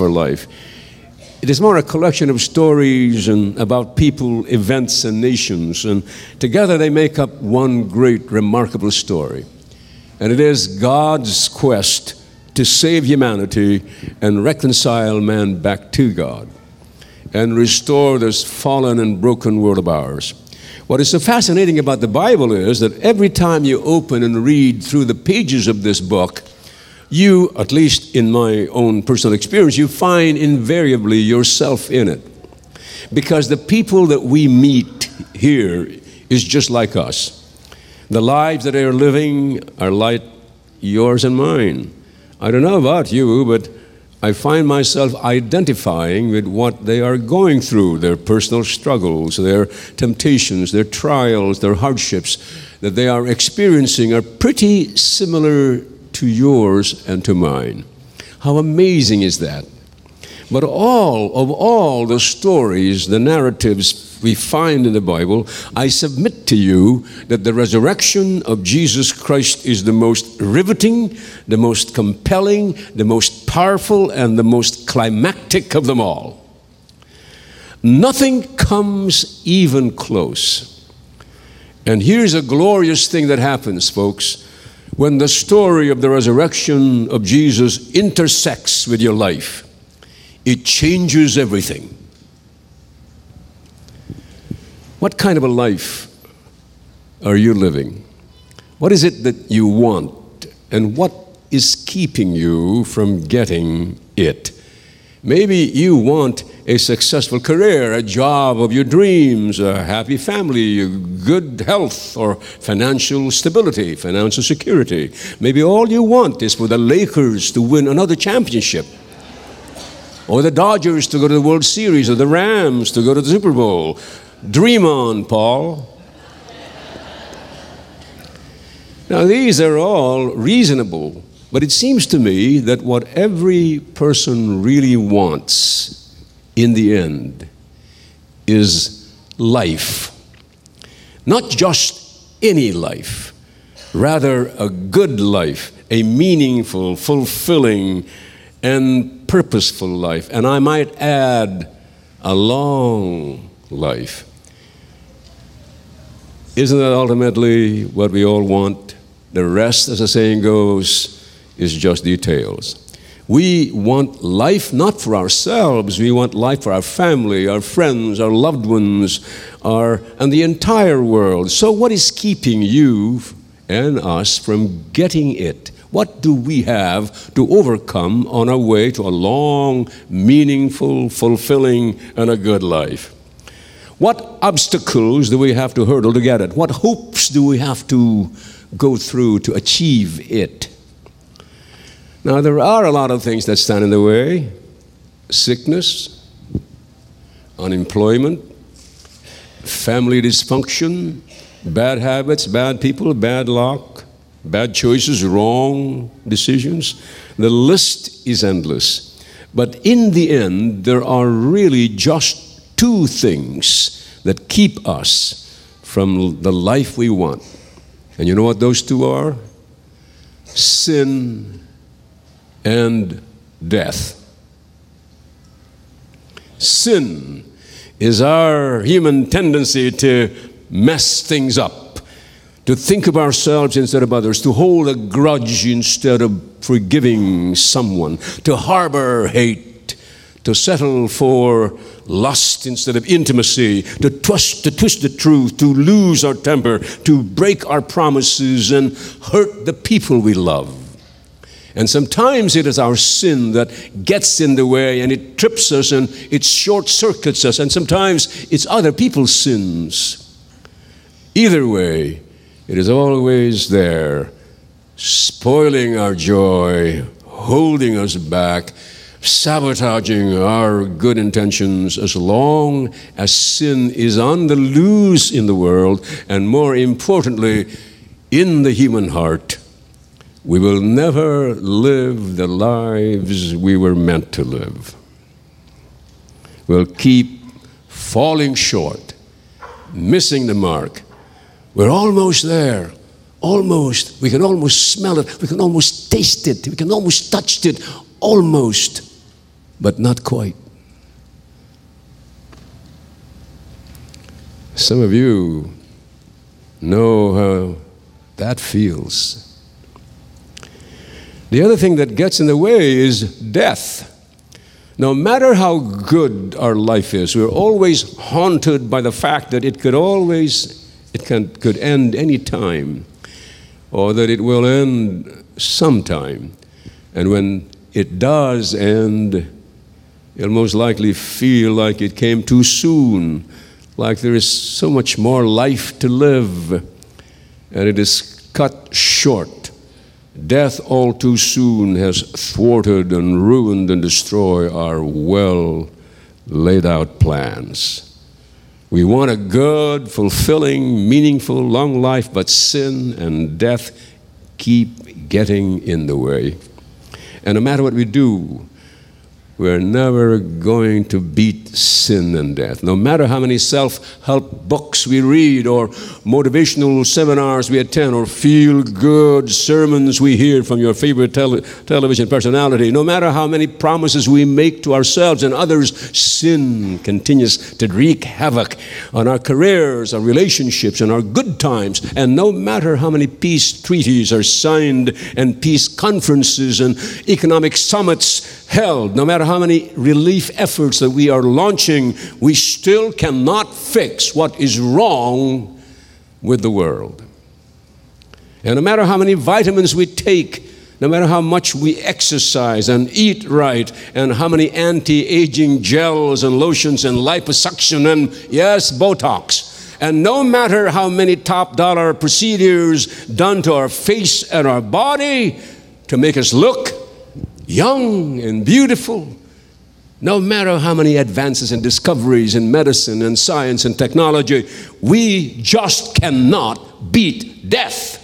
for life. It is more a collection of stories and about people, events, and nations, and together they make up one great, remarkable story. And it is God's quest to save humanity and reconcile man back to God and restore this fallen and broken world of ours. What is so fascinating about the Bible is that every time you open and read through the pages of this book, you, at least in my own personal experience, you find invariably yourself in it. Because the people that we meet here is just like us. The lives that they are living are like yours and mine. I don't know about you, but I find myself identifying with what they are going through their personal struggles, their temptations, their trials, their hardships that they are experiencing are pretty similar to yours and to mine. How amazing is that? But all of all the stories, the narratives we find in the Bible, I submit to you that the resurrection of Jesus Christ is the most riveting, the most compelling, the most powerful, and the most climactic of them all. Nothing comes even close. And here's a glorious thing that happens, folks. When the story of the resurrection of Jesus intersects with your life, it changes everything. What kind of a life are you living? What is it that you want? And what is keeping you from getting it? Maybe you want a successful career, a job of your dreams, a happy family, good health, or financial stability, financial security. Maybe all you want is for the Lakers to win another championship, or the Dodgers to go to the World Series, or the Rams to go to the Super Bowl. Dream on, Paul. Now, these are all reasonable, but it seems to me that what every person really wants in the end is life. Not just any life, rather, a good life, a meaningful, fulfilling, and purposeful life. And I might add, a long life. Isn't that ultimately what we all want? The rest, as the saying goes, is just details. We want life not for ourselves, we want life for our family, our friends, our loved ones, our, and the entire world. So, what is keeping you and us from getting it? What do we have to overcome on our way to a long, meaningful, fulfilling, and a good life? What obstacles do we have to hurdle to get it? What hopes do we have to go through to achieve it? Now, there are a lot of things that stand in the way sickness, unemployment, family dysfunction, bad habits, bad people, bad luck, bad choices, wrong decisions. The list is endless. But in the end, there are really just two things that keep us from the life we want. And you know what those two are? Sin and death. Sin is our human tendency to mess things up, to think of ourselves instead of others, to hold a grudge instead of forgiving someone, to harbor hate to settle for lust instead of intimacy, to twist, to twist the truth, to lose our temper, to break our promises and hurt the people we love. And sometimes it is our sin that gets in the way and it trips us and it short circuits us, and sometimes it's other people's sins. Either way, it is always there, spoiling our joy, holding us back sabotaging our good intentions as long as sin is on the loose in the world, and more importantly, in the human heart, we will never live the lives we were meant to live. We'll keep falling short, missing the mark. We're almost there. Almost. We can almost smell it. We can almost taste it. We can almost touch it. Almost but not quite. Some of you know how that feels. The other thing that gets in the way is death. No matter how good our life is, we're always haunted by the fact that it could always, it can, could end any time, or that it will end sometime. And when it does end, you'll most likely feel like it came too soon, like there is so much more life to live, and it is cut short. Death all too soon has thwarted and ruined and destroyed our well laid out plans. We want a good, fulfilling, meaningful, long life, but sin and death keep getting in the way. And no matter what we do, we're never going to beat sin and death. No matter how many self help books we read, or motivational seminars we attend, or feel good sermons we hear from your favorite tele- television personality, no matter how many promises we make to ourselves and others, sin continues to wreak havoc on our careers, our relationships, and our good times. And no matter how many peace treaties are signed, and peace conferences and economic summits held, no matter how many relief efforts that we are launching, we still cannot fix what is wrong with the world. And no matter how many vitamins we take, no matter how much we exercise and eat right, and how many anti aging gels and lotions and liposuction and, yes, Botox, and no matter how many top dollar procedures done to our face and our body to make us look young and beautiful. No matter how many advances and discoveries in medicine and science and technology, we just cannot beat death.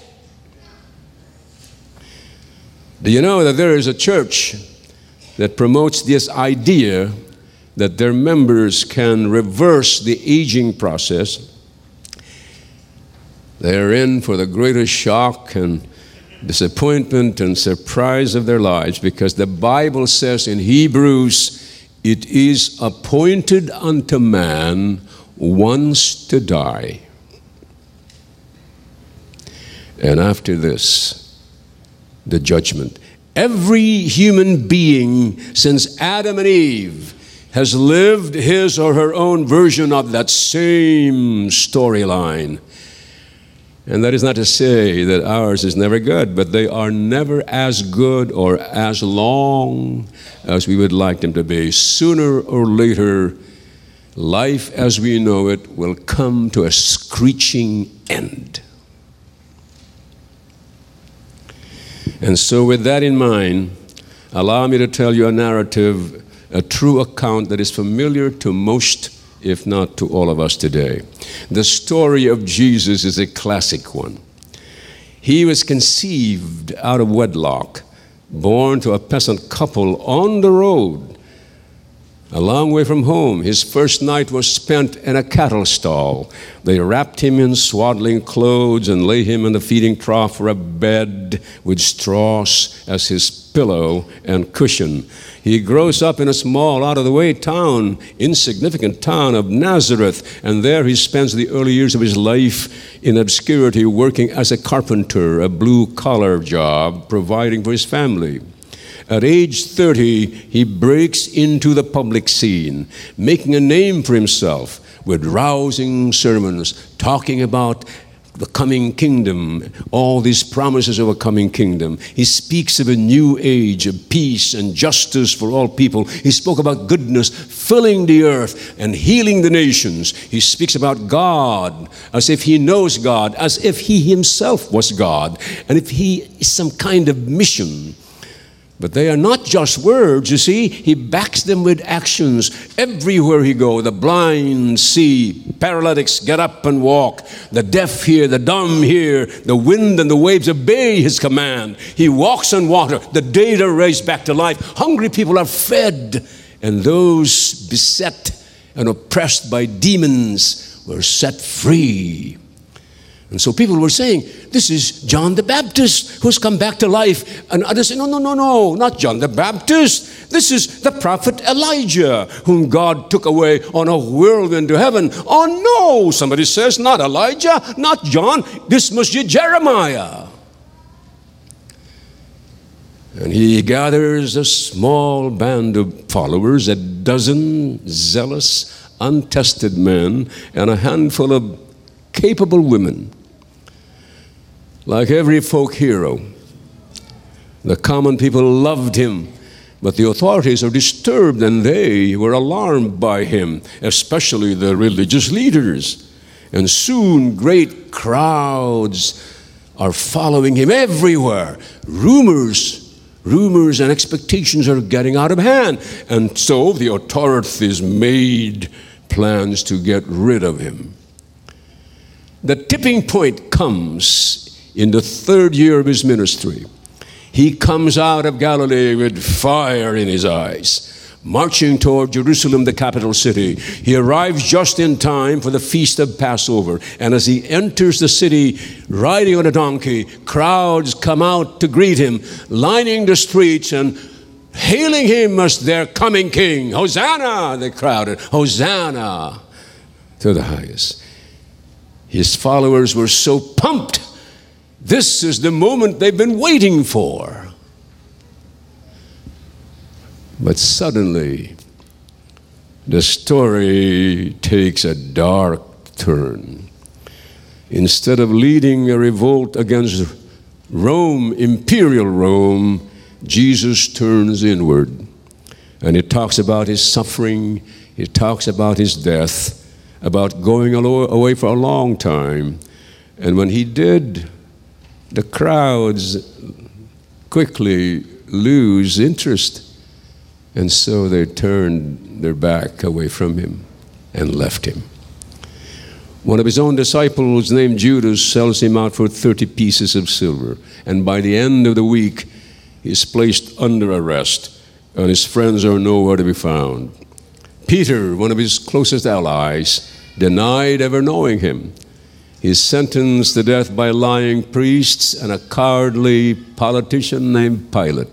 Do you know that there is a church that promotes this idea that their members can reverse the aging process? They're in for the greatest shock and disappointment and surprise of their lives because the Bible says in Hebrews, it is appointed unto man once to die. And after this, the judgment. Every human being since Adam and Eve has lived his or her own version of that same storyline. And that is not to say that ours is never good, but they are never as good or as long as we would like them to be. Sooner or later, life as we know it will come to a screeching end. And so, with that in mind, allow me to tell you a narrative, a true account that is familiar to most if not to all of us today. The story of Jesus is a classic one. He was conceived out of wedlock, born to a peasant couple on the road, a long way from home. His first night was spent in a cattle stall. They wrapped him in swaddling clothes and laid him in the feeding trough for a bed with straws as his pillow and cushion. He grows up in a small, out of the way town, insignificant town of Nazareth, and there he spends the early years of his life in obscurity working as a carpenter, a blue collar job, providing for his family. At age 30, he breaks into the public scene, making a name for himself with rousing sermons talking about the coming kingdom, all these promises of a coming kingdom. He speaks of a new age of peace and justice for all people. He spoke about goodness filling the earth and healing the nations. He speaks about God as if he knows God, as if he himself was God, and if he is some kind of mission but they are not just words, you see. He backs them with actions. Everywhere he goes, the blind see, paralytics get up and walk, the deaf hear, the dumb hear, the wind and the waves obey his command. He walks on water, the dead are raised back to life, hungry people are fed, and those beset and oppressed by demons were set free. And so people were saying, This is John the Baptist who's come back to life. And others say, No, no, no, no, not John the Baptist. This is the prophet Elijah whom God took away on a whirlwind to heaven. Oh, no, somebody says, Not Elijah, not John. This must be Jeremiah. And he gathers a small band of followers, a dozen zealous, untested men, and a handful of capable women. Like every folk hero, the common people loved him, but the authorities are disturbed and they were alarmed by him, especially the religious leaders. And soon great crowds are following him everywhere. Rumors rumors and expectations are getting out of hand. And so the authorities made plans to get rid of him. The tipping point comes in the third year of his ministry. He comes out of Galilee with fire in his eyes marching toward Jerusalem, the capital city. He arrives just in time for the feast of Passover. And as he enters the city riding on a donkey, crowds come out to greet him, lining the streets and hailing him as their coming king. Hosanna, they crowded. Hosanna to the highest. His followers were so pumped. This is the moment they've been waiting for. But suddenly, the story takes a dark turn. Instead of leading a revolt against Rome, imperial Rome, Jesus turns inward. And he talks about his suffering, he talks about his death, about going away for a long time. And when he did, the crowds quickly lose interest and so they turned their back away from him and left him. One of his own disciples, named Judas, sells him out for 30 pieces of silver. And by the end of the week, he's placed under arrest, and his friends are nowhere to be found. Peter, one of his closest allies, denied ever knowing him. He's sentenced to death by lying priests and a cowardly politician named Pilate.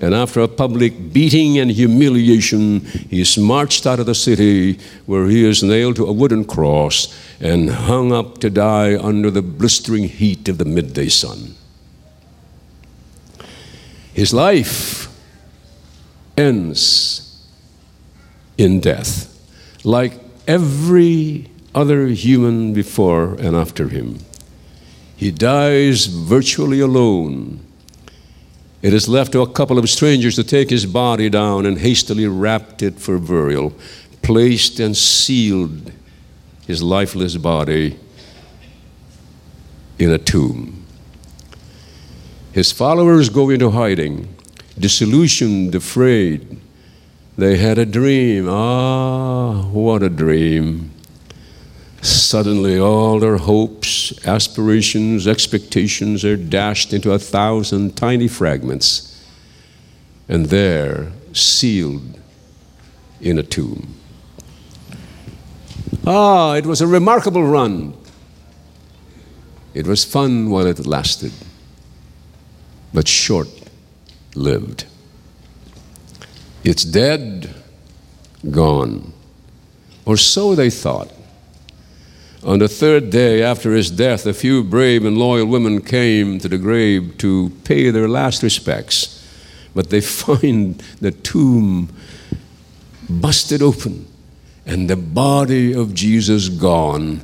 And after a public beating and humiliation, he is marched out of the city where he is nailed to a wooden cross and hung up to die under the blistering heat of the midday sun. His life ends in death, like every other human before and after him. He dies virtually alone it is left to a couple of strangers to take his body down and hastily wrapped it for burial, placed and sealed his lifeless body in a tomb. His followers go into hiding, disillusioned, afraid. They had a dream. Ah, what a dream. Suddenly, all their hopes, aspirations, expectations are dashed into a thousand tiny fragments, and there, sealed in a tomb. Ah, it was a remarkable run. It was fun while it lasted, but short lived. It's dead, gone. Or so they thought. On the third day after his death, a few brave and loyal women came to the grave to pay their last respects. But they find the tomb busted open and the body of Jesus gone.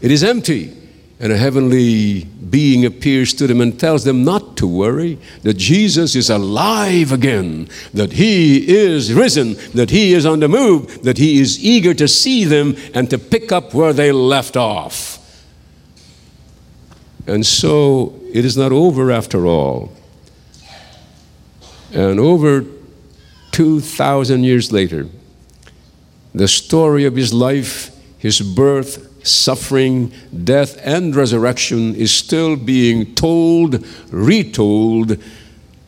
It is empty. And a heavenly being appears to them and tells them not to worry, that Jesus is alive again, that he is risen, that he is on the move, that he is eager to see them and to pick up where they left off. And so it is not over after all. And over 2,000 years later, the story of his life, his birth, suffering, death, and resurrection is still being told, retold,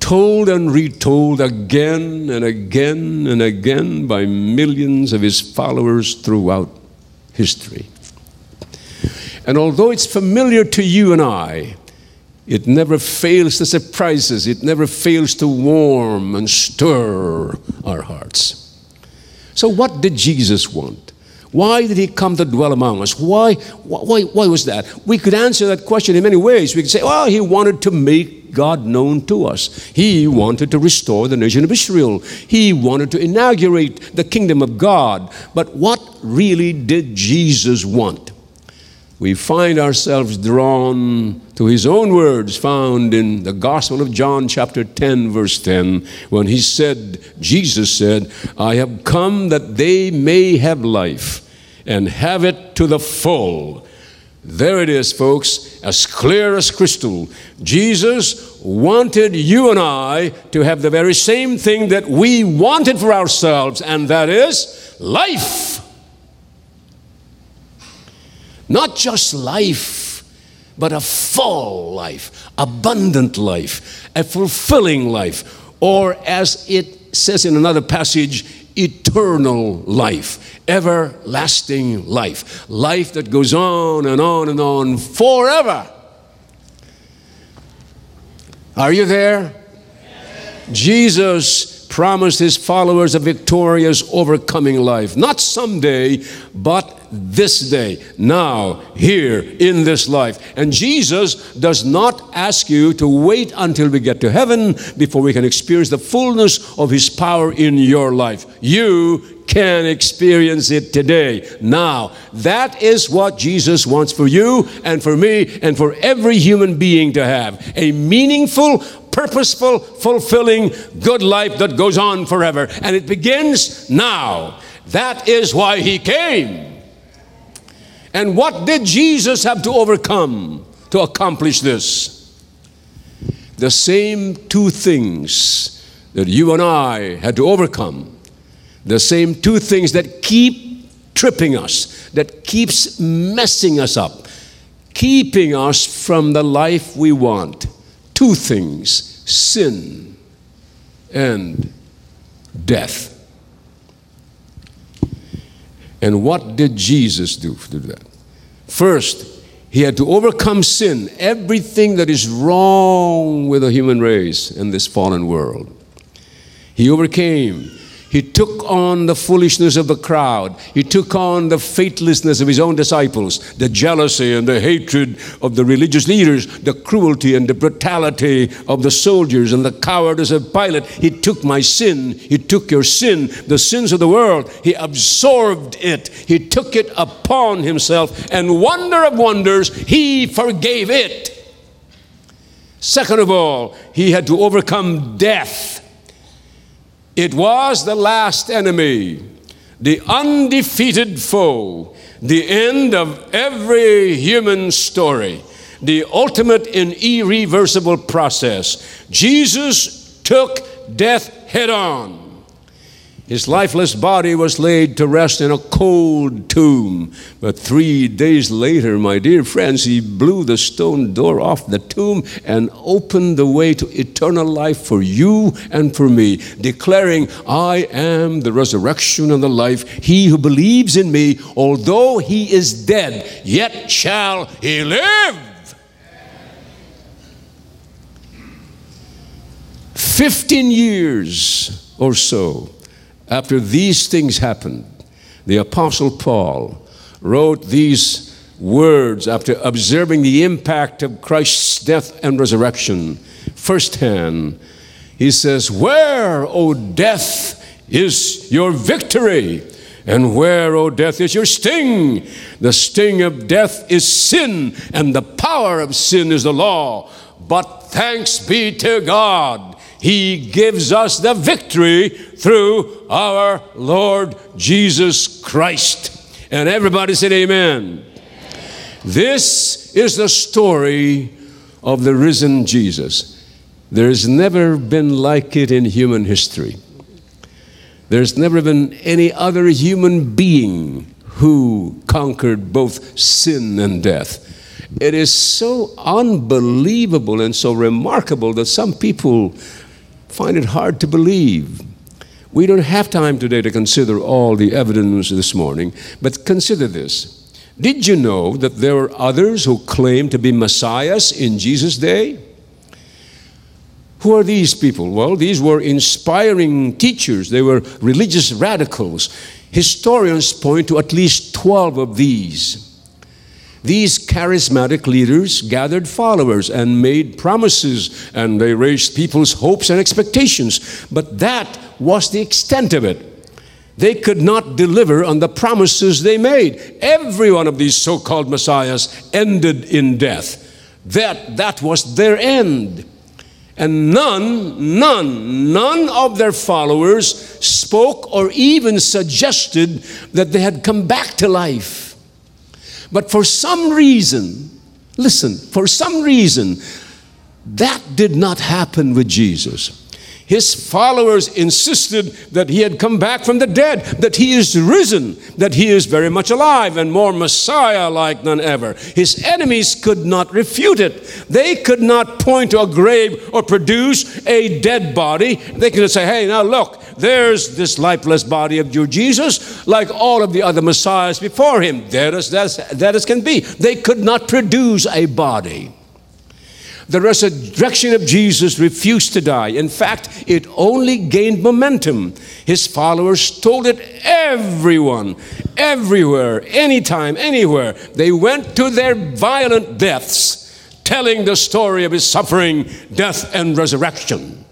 told and retold again and again and again by millions of his followers throughout history. And although it's familiar to you and I, it never fails to surprise us. It never fails to warm and stir our hearts. So, what did Jesus want? Why did he come to dwell among us? Why, why, why was that? We could answer that question in many ways. We could say, well, he wanted to make God known to us. He wanted to restore the nation of Israel. He wanted to inaugurate the kingdom of God. But what really did Jesus want? we find ourselves drawn to his own words found in the Gospel of John, chapter 10, verse 10, when he said, Jesus said, I have come that they may have life and have it to the full. There it is, folks, as clear as crystal. Jesus wanted you and I to have the very same thing that we wanted for ourselves, and that is life. Not just life, but a full life, abundant life, a fulfilling life, or as it says in another passage, eternal life, everlasting life, life that goes on and on and on forever. Are you there? Jesus promised his followers a victorious, overcoming life. Not someday, but this day, now, here, in this life. And Jesus does not ask you to wait until we get to heaven before we can experience the fullness of his power in your life. You can experience it today, now. That is what Jesus wants for you and for me and for every human being to have a meaningful, purposeful, fulfilling, good life that goes on forever. And it begins now. That is why he came. And what did Jesus have to overcome to accomplish this? The same two things that you and I had to overcome. The same two things that keep tripping us, that keeps messing us up, keeping us from the life we want two things sin and death. And what did Jesus do to that? First, he had to overcome sin, everything that is wrong with the human race in this fallen world. He overcame he took on the foolishness of the crowd. He took on the faithlessness of his own disciples, the jealousy and the hatred of the religious leaders, the cruelty and the brutality of the soldiers, and the cowardice of Pilate. He took my sin. He took your sin, the sins of the world. He absorbed it. He took it upon himself. And wonder of wonders, he forgave it. Second of all, he had to overcome death. It was the last enemy, the undefeated foe, the end of every human story, the ultimate and irreversible process. Jesus took death head on. His lifeless body was laid to rest in a cold tomb. But three days later, my dear friends, he blew the stone door off the tomb and opened the way to eternal life for you and for me, declaring, I am the resurrection and the life. He who believes in me, although he is dead, yet shall he live. Fifteen years or so after these things happened, the Apostle Paul wrote these words after observing the impact of Christ's death and resurrection firsthand. He says, Where, O death, is your victory? And where, O death, is your sting? The sting of death is sin, and the power of sin is the law. But thanks be to God he gives us the victory through our Lord Jesus Christ. And everybody said, Amen. This is the story of the risen Jesus. There's never been like it in human history. There's never been any other human being who conquered both sin and death. It is so unbelievable and so remarkable that some people find it hard to believe. We don't have time today to consider all the evidence this morning, but consider this. Did you know that there were others who claimed to be messiahs in Jesus' day? Who are these people? Well, these were inspiring teachers, they were religious radicals. Historians point to at least 12 of these. These charismatic leaders gathered followers and made promises, and they raised people's hopes and expectations. But that was the extent of it. They could not deliver on the promises they made. Every one of these so called messiahs ended in death. That, that was their end. And none, none, none of their followers spoke or even suggested that they had come back to life. But for some reason, listen, for some reason, that did not happen with Jesus his followers insisted that he had come back from the dead, that he is risen, that he is very much alive and more Messiah like than ever. His enemies could not refute it. They could not point to a grave or produce a dead body. They could say, hey, now look, there's this lifeless body of your Jesus, like all of the other Messiahs before him, as, dead as can be. They could not produce a body. The resurrection of Jesus refused to die. In fact, it only gained momentum. His followers told it everyone, everywhere, anytime, anywhere. They went to their violent deaths telling the story of his suffering, death, and resurrection.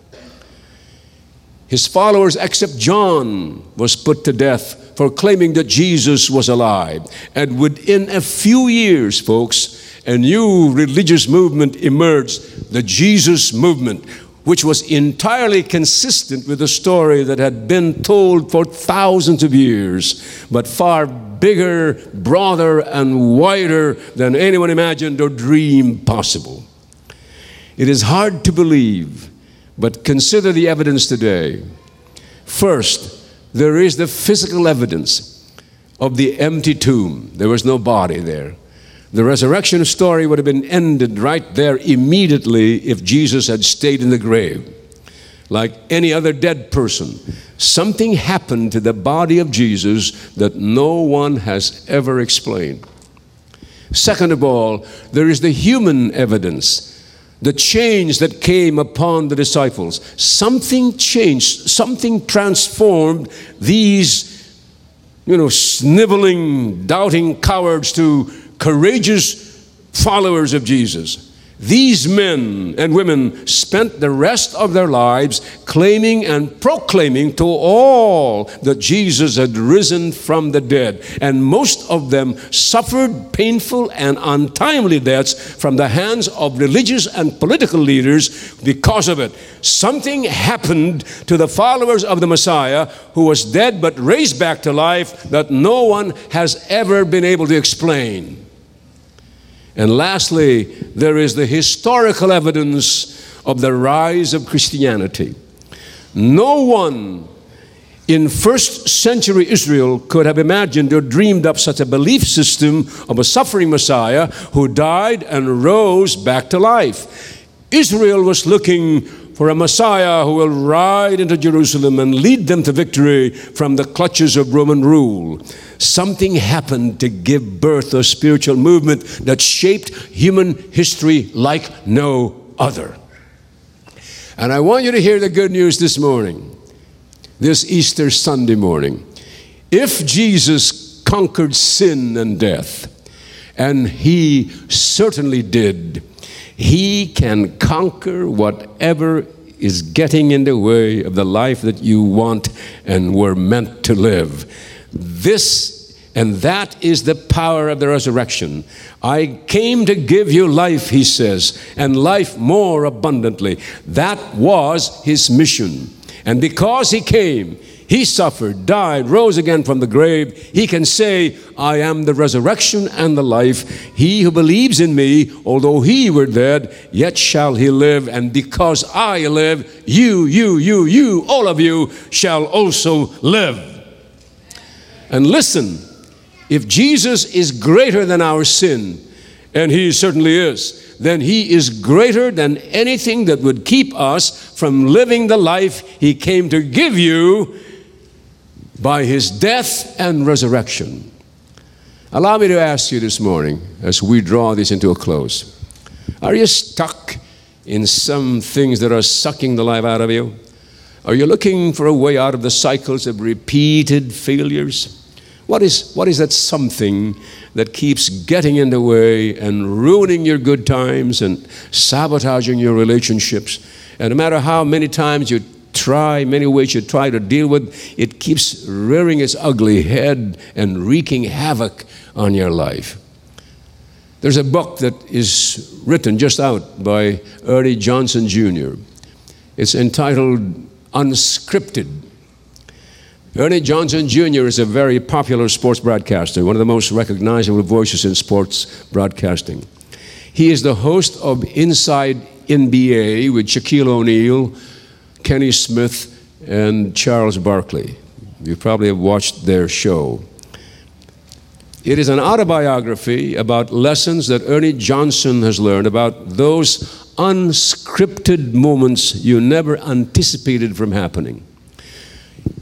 His followers, except John, was put to death for claiming that Jesus was alive. And within a few years, folks, a new religious movement emerged, the Jesus movement, which was entirely consistent with the story that had been told for thousands of years, but far bigger, broader, and wider than anyone imagined or dreamed possible. It is hard to believe, but consider the evidence today. First, there is the physical evidence of the empty tomb. There was no body there. The resurrection story would have been ended right there immediately if Jesus had stayed in the grave. Like any other dead person, something happened to the body of Jesus that no one has ever explained. Second of all, there is the human evidence the change that came upon the disciples. Something changed, something transformed these, you know, sniveling, doubting cowards to courageous followers of Jesus. These men and women spent the rest of their lives claiming and proclaiming to all that Jesus had risen from the dead. And most of them suffered painful and untimely deaths from the hands of religious and political leaders because of it. Something happened to the followers of the Messiah who was dead but raised back to life that no one has ever been able to explain. And lastly, there is the historical evidence of the rise of Christianity. No one in first century Israel could have imagined or dreamed up such a belief system of a suffering Messiah who died and rose back to life. Israel was looking for a Messiah who will ride into Jerusalem and lead them to victory from the clutches of Roman rule. Something happened to give birth a spiritual movement that shaped human history like no other. And I want you to hear the good news this morning, this Easter Sunday morning. If Jesus conquered sin and death, and he certainly did, he can conquer whatever is getting in the way of the life that you want and were meant to live. This and that is the power of the resurrection. I came to give you life, he says, and life more abundantly. That was his mission. And because he came, he suffered, died, rose again from the grave. He can say, I am the resurrection and the life. He who believes in me, although he were dead, yet shall he live. And because I live, you, you, you, you, all of you shall also live. And listen, if Jesus is greater than our sin, and he certainly is, then he is greater than anything that would keep us from living the life he came to give you by his death and resurrection. Allow me to ask you this morning as we draw this into a close are you stuck in some things that are sucking the life out of you? Are you looking for a way out of the cycles of repeated failures? What is, what is that something that keeps getting in the way and ruining your good times and sabotaging your relationships? And no matter how many times you try, many ways you try to deal with, keeps rearing its ugly head and wreaking havoc on your life. There's a book that is written just out by Ernie Johnson Jr. It's entitled Unscripted. Ernie Johnson Jr. is a very popular sports broadcaster, one of the most recognizable voices in sports broadcasting. He is the host of Inside NBA with Shaquille O'Neal, Kenny Smith, and Charles Barkley. You probably have watched their show. It is an autobiography about lessons that Ernie Johnson has learned about those unscripted moments you never anticipated from happening.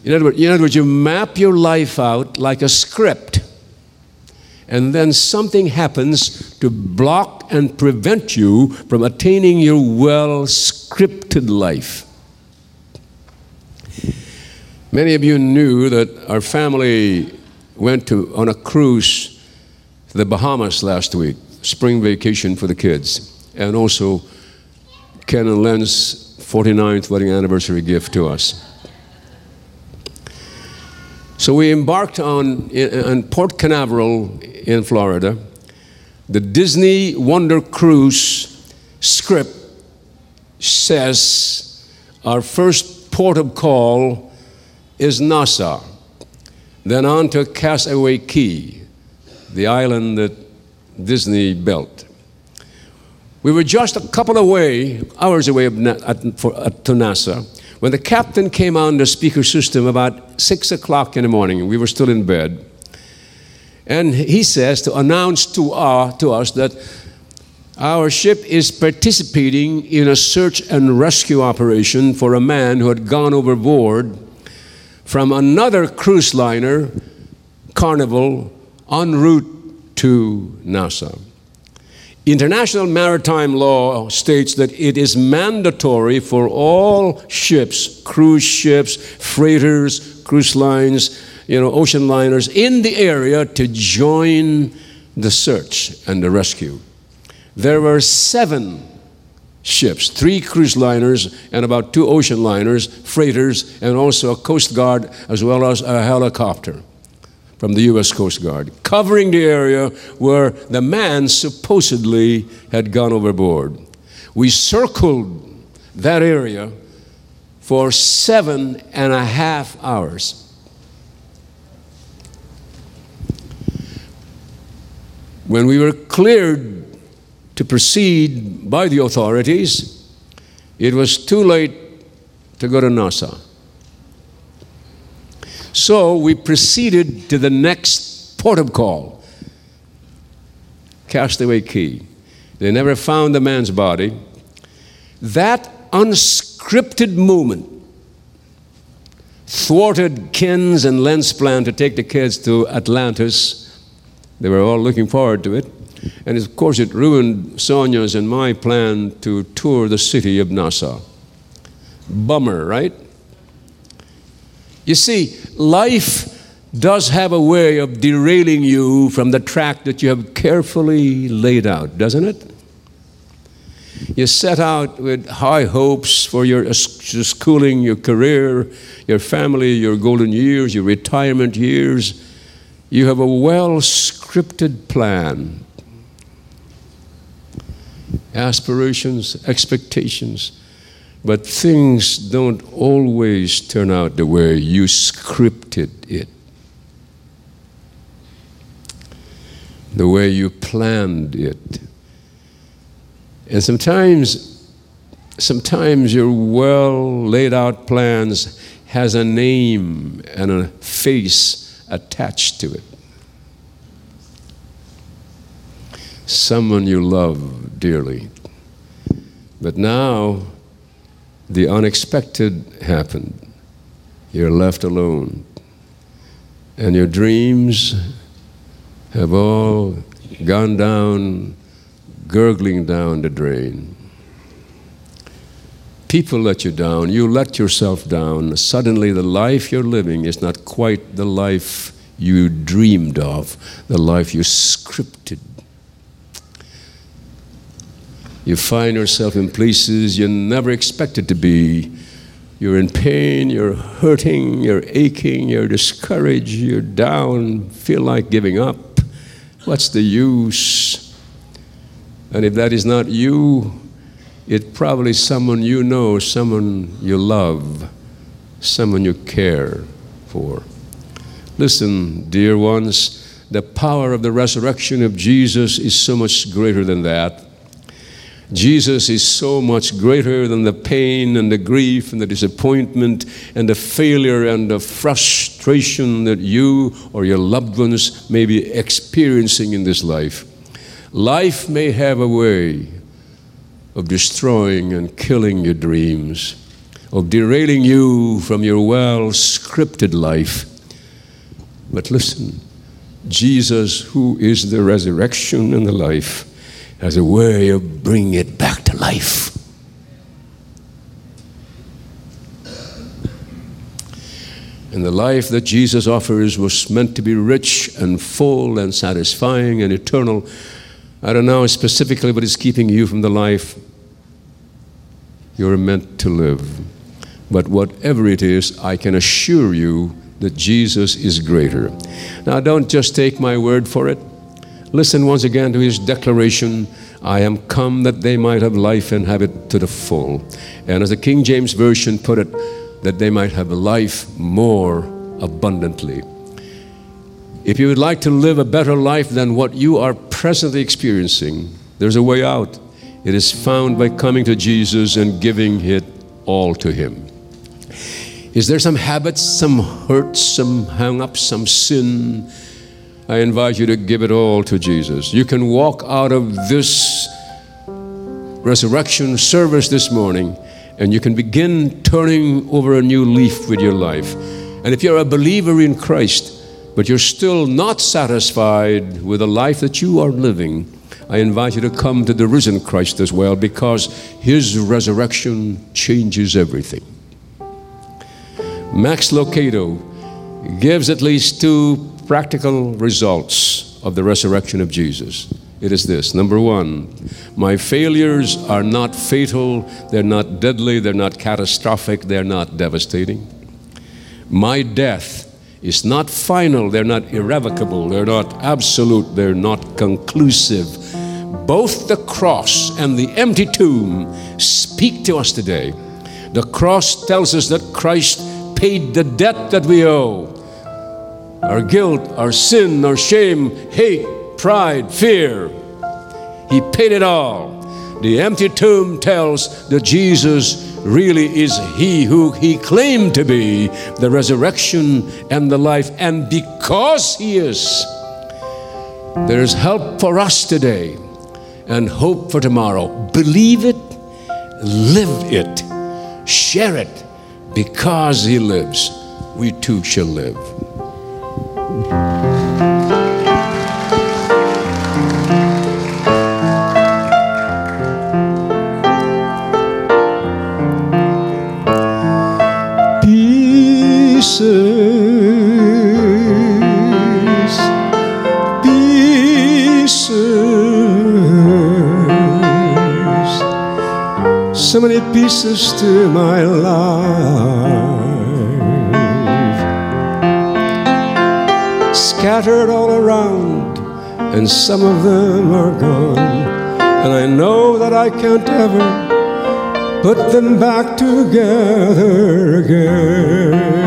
In other, words, in other words, you map your life out like a script, and then something happens to block and prevent you from attaining your well scripted life. Many of you knew that our family went to, on a cruise to the Bahamas last week, spring vacation for the kids, and also Ken and Len's 49th wedding anniversary gift to us. So we embarked on, on Port Canaveral in Florida. The Disney Wonder Cruise script says our first port of call is Nassau. Then on to Castaway Cay, the island that Disney built. We were just a couple away, hours away at, for, at, to Nassau, when the captain came on the speaker system about six o'clock in the morning. We were still in bed. And he says to announce to, uh, to us that our ship is participating in a search and rescue operation for a man who had gone overboard from another cruise liner, Carnival, en route to Nassau. International maritime law states that it is mandatory for all ships, cruise ships, freighters, cruise lines, you know, ocean liners in the area to join the search and the rescue. There were seven ships, three cruise liners and about two ocean liners, freighters, and also a Coast Guard as well as a helicopter from the U.S. Coast Guard, covering the area where the man supposedly had gone overboard. We circled that area for seven and a half hours. When we were cleared to proceed by the authorities, it was too late to go to Nassau. So we proceeded to the next port of call, Castaway Cay. They never found the man's body. That unscripted moment thwarted Ken's and Len's plan to take the kids to Atlantis. They were all looking forward to it. And of course, it ruined Sonia's and my plan to tour the city of Nassau. Bummer, right? You see, life does have a way of derailing you from the track that you have carefully laid out, doesn't it? You set out with high hopes for your schooling, your career, your family, your golden years, your retirement years. You have a well scripted plan aspirations, expectations, but things don't always turn out the way you scripted it, the way you planned it. And sometimes, sometimes your well laid out plans has a name and a face attached to it. Someone you love dearly. But now the unexpected happened. You're left alone. And your dreams have all gone down, gurgling down the drain. People let you down, you let yourself down. Suddenly, the life you're living is not quite the life you dreamed of, the life you scripted. You find yourself in places you never expected to be. You're in pain, you're hurting, you're aching, you're discouraged, you're down, feel like giving up. What's the use? And if that is not you, it's probably someone you know, someone you love, someone you care for. Listen, dear ones, the power of the resurrection of Jesus is so much greater than that. Jesus is so much greater than the pain and the grief and the disappointment and the failure and the frustration that you or your loved ones may be experiencing in this life. Life may have a way of destroying and killing your dreams, of derailing you from your well scripted life. But listen, Jesus, who is the resurrection and the life, has a way of bringing life. And the life that Jesus offers was meant to be rich and full and satisfying and eternal. I don't know specifically what is keeping you from the life you're meant to live. But whatever it is, I can assure you that Jesus is greater. Now, don't just take my word for it. Listen once again to his declaration I am come that they might have life and have it to the full. And as the King James Version put it, that they might have life more abundantly. If you would like to live a better life than what you are presently experiencing, there's a way out. It is found by coming to Jesus and giving it all to Him. Is there some habits, some hurts, some hang ups, some sin? I invite you to give it all to Jesus. You can walk out of this resurrection service this morning and you can begin turning over a new leaf with your life. And if you're a believer in Christ, but you're still not satisfied with the life that you are living, I invite you to come to the risen Christ as well because his resurrection changes everything. Max Lucado gives at least two practical results of the resurrection of Jesus. It is this number one, my failures are not fatal, they're not deadly, they're not catastrophic, they're not devastating. My death is not final, they're not irrevocable, they're not absolute, they're not conclusive. Both the cross and the empty tomb speak to us today. The cross tells us that Christ paid the debt that we owe our guilt, our sin, our shame, hate, pride, fear. He paid it all. The empty tomb tells that Jesus really is He who He claimed to be the resurrection and the life. And because He is, there is help for us today and hope for tomorrow. Believe it, live it, share it. Because He lives, we too shall live. So many pieces to my life. Scattered all around, and some of them are gone. And I know that I can't ever put them back together again.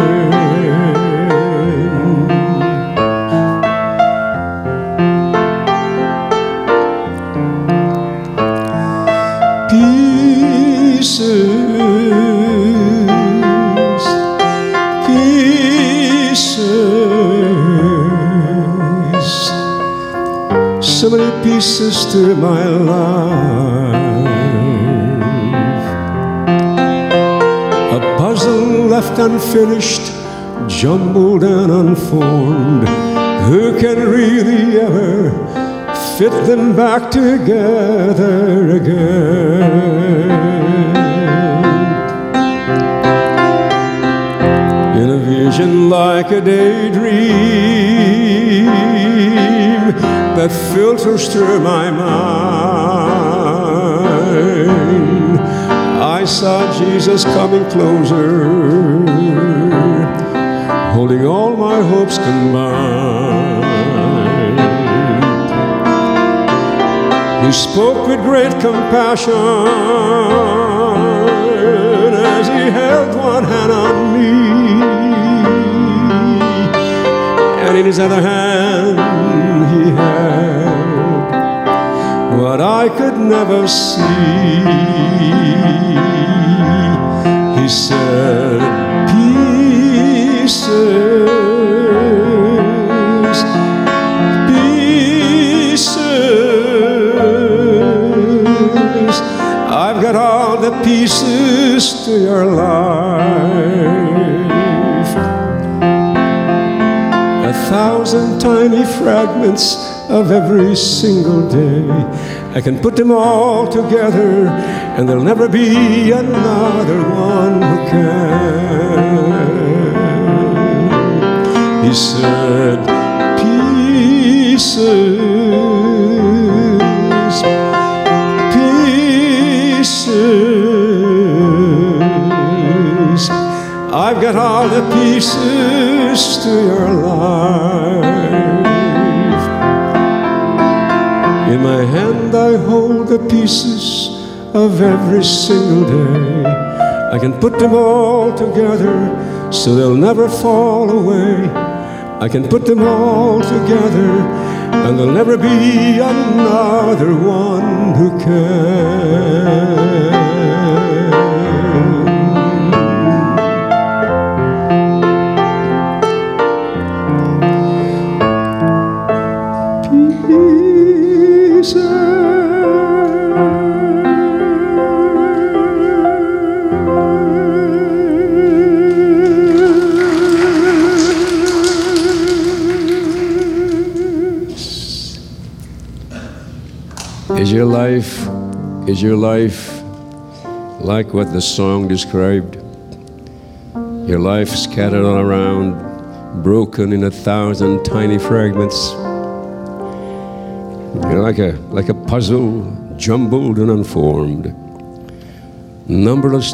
Many my life. A puzzle left unfinished, jumbled and unformed, Who can really ever fit them back together again? In a vision like a daydream that filters through my mind, I saw Jesus coming closer, holding all my hopes combined. He spoke with great compassion as he held one hand on me, and in his other hand what I could never see. He said, Pieces, pieces. I've got all the pieces to your life. Thousand tiny fragments of every single day. I can put them all together, and there'll never be another one who can. He said, Pieces, pieces. I've got all the pieces to your of every single day. I can put them all together so they'll never fall away. I can put them all together and there'll never be another one who can. Life, is your life like what the song described? Your life scattered all around, broken in a thousand tiny fragments. You're like a like a puzzle, jumbled and unformed. Numberless